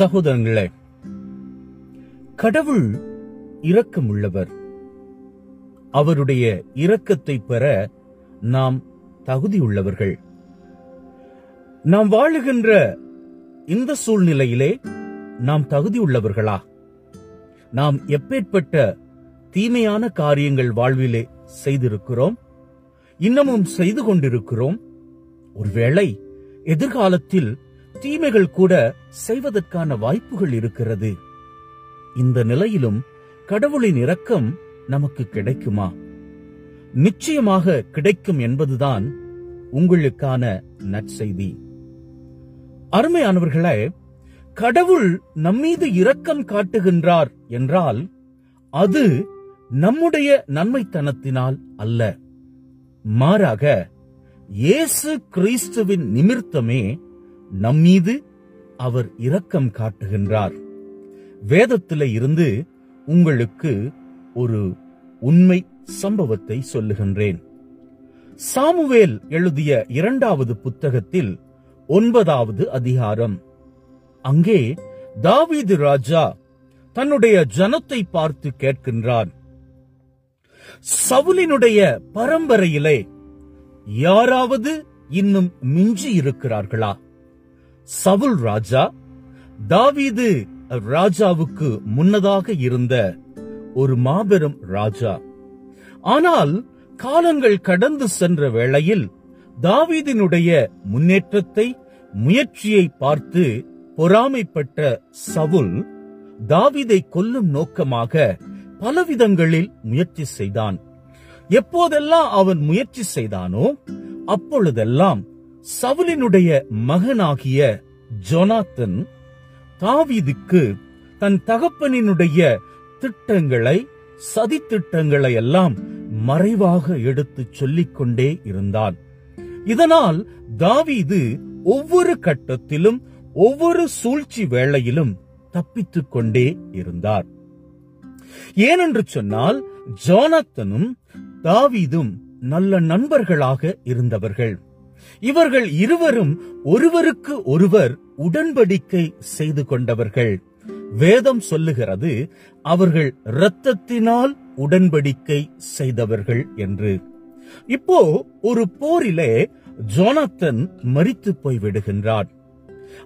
சகோதரங்களே கடவுள் இரக்கமுள்ளவர். அவருடைய இரக்கத்தை பெற நாம் தகுதியுள்ளவர்கள். நாம் வாழுகின்ற இந்த சூழ்நிலையிலே நாம் தகுதியுள்ளவர்களா? நாம் எப்பேற்பட்ட தீமையான காரியங்கள் வாழ்விலே செய்திருக்கிறோம்? இன்னமும் செய்து கொண்டிருக்கிறோம்? ஒருவேளை எதிர்காலத்தில் தீமைகள் கூட செய்வதற்கான வாய்ப்புகள் இருக்கிறது. இந்த நிலையிலும் கடவுளின் இரக்கம் நமக்கு கிடைக்குமா? நிச்சயமாக கிடைக்கும் என்பதுதான் உங்களுக்கான நற்செய்தி. அருமையானவர்களே கடவுள் நம்மீது இரக்கம் காட்டுகின்றார் என்றால் அது நம்முடைய நன்மைத்தனத்தினால் அல்ல. மாறாக இயேசு கிறிஸ்துவின் நிமித்தமே நம்மீது அவர் இரக்கம் காட்டுகின்றார். வேதத்தில இருந்து உங்களுக்கு ஒரு உண்மை சம்பவத்தை சொல்லுகின்றேன். சாமுவேல் எழுதிய இரண்டாவது புத்தகத்தில் ஒன்பதாவது அதிகாரம். அங்கே தாவீது ராஜா தன்னுடைய ஜனத்தை பார்த்து கேட்கின்றான். சவுலினுடைய பரம்பரையிலே யாராவது இன்னும் மிஞ்சி இருக்கிறார்களா? சவுல் ராஜா தாவீது ராஜாவுக்கு முன்னதாக இருந்த ஒரு மாபெரும் ராஜா. ஆனால் காலங்கள் கடந்து சென்ற வேளையில் தாவீதினுடைய முன்னேற்றத்தை முயற்சியை பார்த்து பொறாமைப்பட்ட சவுல் தாவீதை கொல்லும் நோக்கமாக பலவிதங்களில் முயற்சி செய்தான். எப்போதெல்லாம் அவன் முயற்சி செய்தானோ அப்பொழுதெல்லாம் சவுலினுடைய மகனாகிய ஜொனாத்தன் தாவீதுக்கு தன் தகப்பனினுடைய திட்டங்களை சதித்திட்டங்களை எல்லாம் மறைவாக எடுத்துச் சொல்லிக் கொண்டே இருந்தான். இதனால் தாவீது ஒவ்வொரு கட்டத்திலும் ஒவ்வொரு சூழ்ச்சி வேளையிலும் தப்பித்துக் கொண்டே இருந்தார். ஏனென்று சொன்னால் ஜோனத்தனும் தாவீதும் நல்ல நண்பர்களாக இருந்தவர்கள். இவர்கள் இருவரும் ஒருவருக்கு ஒருவர் உடன்படிக்கை செய்து கொண்டவர்கள். வேதம் சொல்லுகிறது அவர்கள் இரத்தத்தினால் உடன்படிக்கை செய்தவர்கள் என்று. இப்போ ஒரு போரிலே ஜோனத்தன் மரித்து போய்விடுகின்றான்.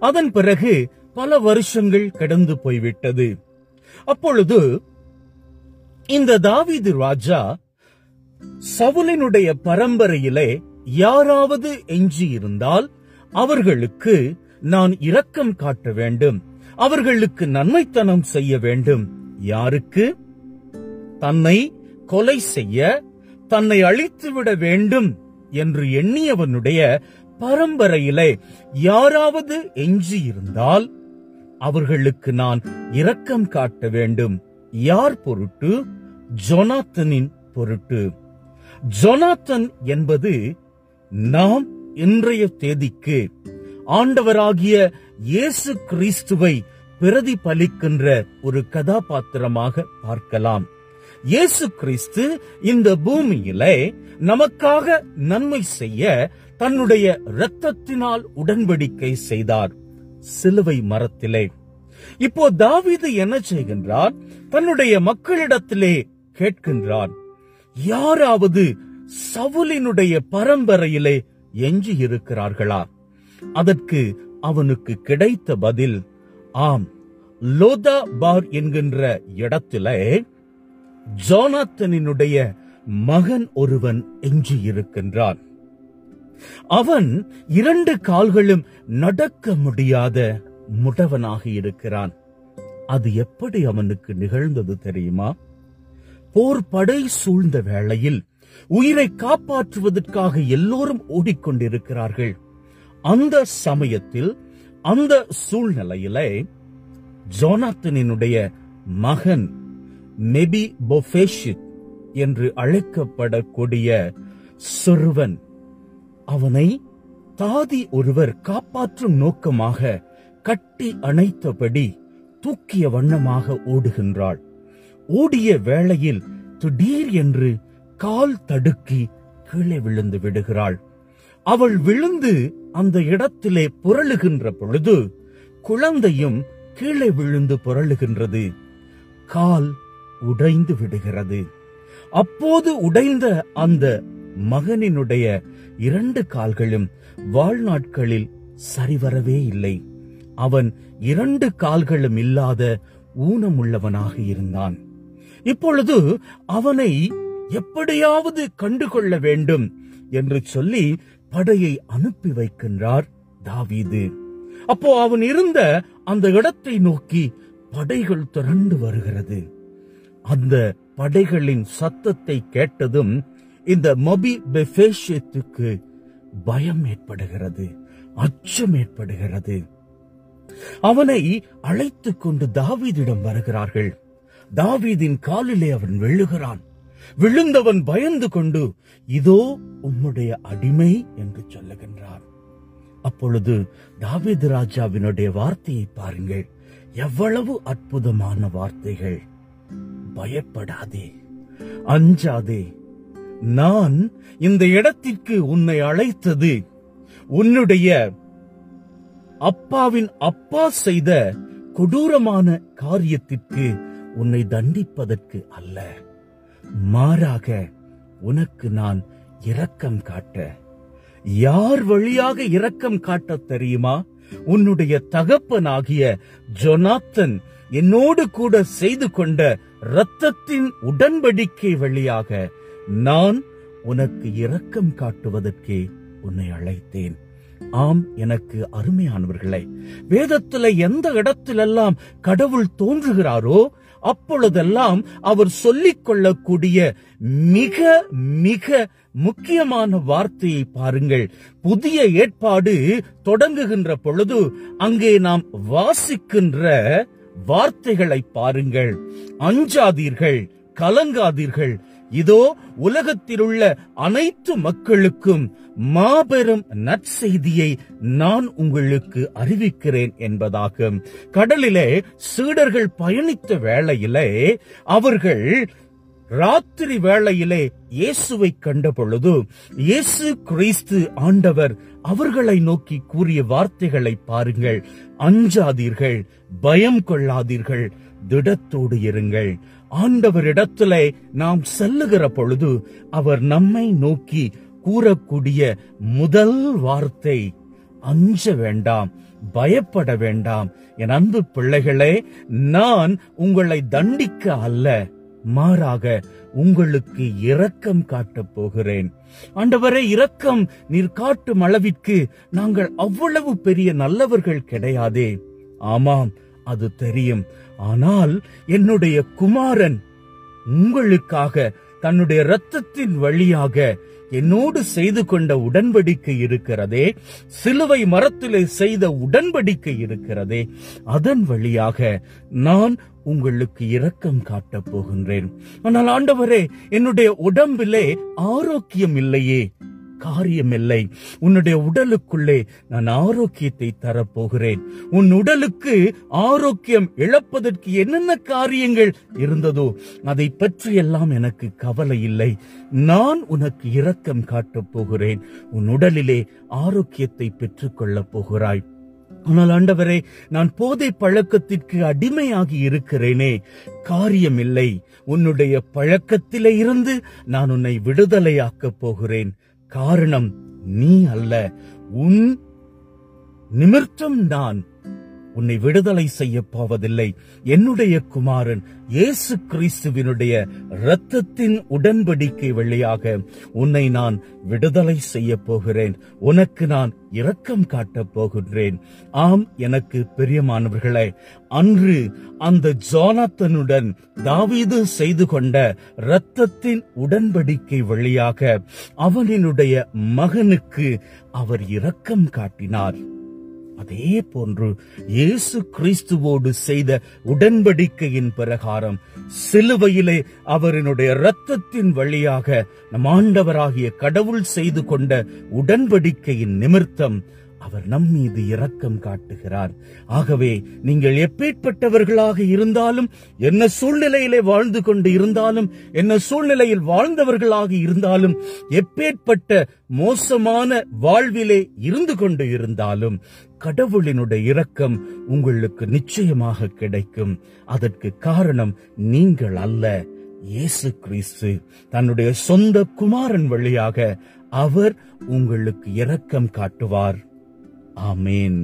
அதன் பிறகு பல வருஷங்கள் கடந்து போய்விட்டது. அப்பொழுது இந்த தாவீது ராஜா சவுலினுடைய பரம்பரையிலே யாராவது எஞ்சியிருந்தால் அவர்களுக்கு நான் இரக்கம் காட்ட வேண்டும். அவர்களுக்கு நன்மைத்தனம் செய்ய வேண்டும். யாருக்கு? தன்னை கொலை செய்ய தன்னை அழித்துவிட வேண்டும் என்று எண்ணியவனுடைய பரம்பரையிலே யாராவது எஞ்சியிருந்தால் அவர்களுக்கு நான் இரக்கம் காட்ட வேண்டும். யார் பொருட்டு? ஜொனாத்தனின் பொருட்டு. ஜொனாத்தன் என்பது நாம் இன்றைய தேதிக்கு ஆண்டவராகிய இயேசு கிறிஸ்துவை பிரதிபலிக்கின்ற ஒரு கதாபாத்திரமாக பார்க்கலாம். இயேசு கிறிஸ்து இந்த பூமியிலே நமக்காக நன்மை செய்ய தன்னுடைய இரத்தத்தினால் உடன்படிக்கை செய்தார். சிலுவை மரத்திலே. இப்போ தாவீது என்ன செய்கின்றார்? தன்னுடைய மக்களிடத்திலே கேட்கின்றான் யாராவது சவுலினுடைய பரம்பரையிலே எஞ்சி இருக்கிறார்களா அதற்கு அவனுக்கு கிடைத்த பதில் ஆம் லோதா பார் என்கின்ற இடத்திலே ஜோனாத்தனினுடைய மகன் ஒருவன் எஞ்சி இருக்கின்றான் அவன் இரண்டு கால்களும் நடக்க முடியாத முடவனாக இருக்கிறான். அது எப்படி அவனுக்கு நிகழ்ந்தது தெரியுமா? போர் படை சூழ்ந்த வேளையில் உயிரை காப்பாற்றுவதற்காக எல்லோரும் ஓடிக்கொண்டிருக்கிறார்கள். அந்த சமயத்தில் அந்த சூழ்நிலையிலே ஜோனாத்தனினுடைய மகன் மெபி பொஃபேஷித் என்று அழைக்கப்படக்கூடிய சிறுவன் அவனை தாதி ஒருவர் காப்பாற்றும் நோக்கமாக கட்டி அணைத்தபடி தூக்கிய வண்ணமாக ஓடுகின்றாள். ஓடிய வேளையில் திடீர் என்று கால் தடுக்கி கீழே விழுந்து விடுகிறாள். அவள் விழுந்து அந்த இடத்திலே புரளுகின்ற பொழுது குழந்தையும் கீழே விழுந்து புரளுகின்றது. கால் உடைந்து விடுகிறது. அப்போது உடைந்த அந்த மகனினுடைய இரண்டு கால்களும் வாழ்நாட்களில் சரிவரவே இல்லை. அவன் இரண்டு கால்களும் இல்லாத ஊனமுள்ளவனாக இருந்தான். இப்பொழுது அவனை எப்படியாவது கண்டுகொள்ள வேண்டும் என்று சொல்லி படையை அனுப்பி வைக்கின்றார் தாவீது. அப்போ அவன் இருந்த அந்த இடத்தை நோக்கி படைகள் திரண்டு வருகிறது. அந்த படைகளின் சத்தத்தை கேட்டதும் இந்த மபி பெஃபேஷியத்துக்கு பயம் ஏற்படுகிறது அச்சம் ஏற்படுகிறது. அவனை அழைத்துக் கொண்டு தாவீதிடம் வருகிறார்கள். தாவீதின் காலிலே அவன் விழுகிறான் விழுந்தவன் பயந்து கொண்டு இதோ உம்முடைய அடிமை என்று சொல்லுகின்றார். அப்பொழுது தாவீது ராஜாவினுடைய வார்த்தையை பாருங்கள். எவ்வளவு அற்புதமான வார்த்தைகள். பயப்படாதே. அஞ்சாதே. நான் இந்த இடத்திற்கு உன்னை அழைத்தது. உன்னுடைய அப்பாவின் அப்பா செய்த கொடூரமான காரியத்திற்கு உன்னை தண்டிப்பதற்கு அல்ல. மாறாக உனக்கு நான் இரக்கம் காட்ட யார் வழியாக இரக்கம் காட்ட தெரியுமா? உன்னுடைய தகப்பனாகிய ஜொனாத்தன் என்னோடு கூட செய்து கொண்ட இரத்தத்தின் உடன்படிக்கை வழியாக நான் உனக்கு இரக்கம் காட்டுவதற்கே உன்னை அழைத்தேன். ஆம் எனக்கு அருமையானவர்களே வேதத்துல எந்த இடத்திலெல்லாம் கடவுள் தோன்றுகிறாரோ அப்பொழுதெல்லாம் அவர் சொல்லிக் கொள்ளக்கூடிய மிக மிக முக்கியமான வார்த்தையை பாருங்கள். புதிய ஏற்பாடு தொடங்குகின்ற பொழுது அங்கே நாம் வாசிக்கின்ற வார்த்தைகளை பாருங்கள். அஞ்சாதீர்கள் கலங்காதீர்கள். இதோ உலகத்திலுள்ள அனைத்து மக்களுக்கும் மாபெரும் நற்செய்தியை நான் உங்களுக்கு அறிவிக்கிறேன் என்பதாக கடலிலே சீடர்கள் பயணித்த வேளையிலே அவர்கள் ராத்திரி வேளையிலே இயேசுவை கண்ட பொழுது இயேசு கிறிஸ்து ஆண்டவர் அவர்களை நோக்கி கூறிய வார்த்தைகளை பாருங்கள். அஞ்சாதீர்கள் பயம் கொள்ளாதீர்கள் திடத்தோடு இருங்கள். ஆண்டவரிடத்திலே நாம் செல்லுகிற பொழுது அவர் நம்மை நோக்கி கூறக்கூடிய முதல் வார்த்தை அஞ்ச வேண்டாம் பயப்பட வேண்டாம். என் அன்பு பிள்ளைகளே நான் உங்களை தண்டிக்க அல்ல. மாறாக உங்களுக்கு இரக்கம் காட்டப் போகிறேன். ஆண்டவரே இரக்கம் நீர் காட்டும் அளவிற்கு நாங்கள் அவ்வளவு பெரிய நல்லவர்கள் கிடையாதே. ஆமாம் அது தெரியும். ஆனால் என்னுடைய குமாரன் உங்களுக்காக தன்னுடைய இரத்தத்தின் வழியாக என்னோடு செய்து கொண்ட உடன்படிக்கை இருக்கிறதே. சிலுவை மரத்திலே செய்த உடன்படிக்கை இருக்கிறதே. அதன் வழியாக நான் உங்களுக்கு இரக்கம் காட்டப் போகின்றேன். ஆனால் ஆண்டவரே என்னுடைய உடம்பிலே ஆரோக்கியம் இல்லையே. காரியமில்லை. உன்னுடைய உடலுக்குள்ளே நான் ஆரோக்கியத்தை தரப்போகிறேன். உன் உடலுக்கு ஆரோக்கியம் இழப்பதற்கு என்னென்ன காரியங்கள் இருந்ததோ அதை பற்றி எல்லாம் எனக்கு கவலை இல்லை. நான் உனக்கு இரக்கம் காட்டப் போகிறேன். உன் உடலிலே ஆரோக்கியத்தை பெற்றுக்கொள்ளப் போகிறாய். ஆனால் ஆண்டவரே நான் போதை பழக்கத்திற்கு அடிமையாகி இருக்கிறேனே. காரியமில்லை. உன்னுடைய பழக்கத்திலே இருந்து நான் உன்னை விடுதலையாக்கப் போகிறேன். காரணம் நீ அல்ல. உன் நிமித்தம் நான். உன்னை விடுதலை செய்ய போவதில்லை. என்னுடைய குமாரன் இயேசு கிறிஸ்துவினுடைய இரத்தத்தின் உடன்படிக்கை வழியாக உன்னை நான் விடுதலை செய்ய போகிறேன். உனக்கு நான் இரக்கம் காட்டப் போகின்றேன். ஆம் எனக்கு பிரியமானவர்களே அன்று அந்த ஜோனாத்தனுடன் தாவீது செய்து கொண்ட இரத்தத்தின் உடன்படிக்கை வழியாக அவனினுடைய மகனுக்கு அவர் இரக்கம் காட்டினார். அதே போன்று இயேசு கிறிஸ்துவோடு செய்த உடன்படிக்கையின் பிரகாரம் சிலுவையிலே அவரினுடைய இரத்தத்தின் வழியாக நம் ஆண்டவராகிய கடவுள் செய்து கொண்ட உடன்படிக்கையின் நிமித்தம் அவர் நம் மீது இரக்கம் காட்டுகிறார். ஆகவே நீங்கள் எப்பேற்பட்டவர்களாக இருந்தாலும் என்ன சூழ்நிலையிலே வாழ்ந்து கொண்டு இருந்தாலும் என்ன சூழ்நிலையில் வாழ்ந்தவர்களாக இருந்தாலும் எப்பேற்பட்ட மோசமான வாழ்விலே இருந்து கொண்டு இருந்தாலும் கடவுளினுடைய இரக்கம் உங்களுக்கு நிச்சயமாக கிடைக்கும். அதற்கு காரணம் நீங்கள் அல்ல இயேசு கிறிஸ்து. தன்னுடைய சொந்த குமாரன் வழியாக அவர் உங்களுக்கு இரக்கம் காட்டுவார். ആമേൻ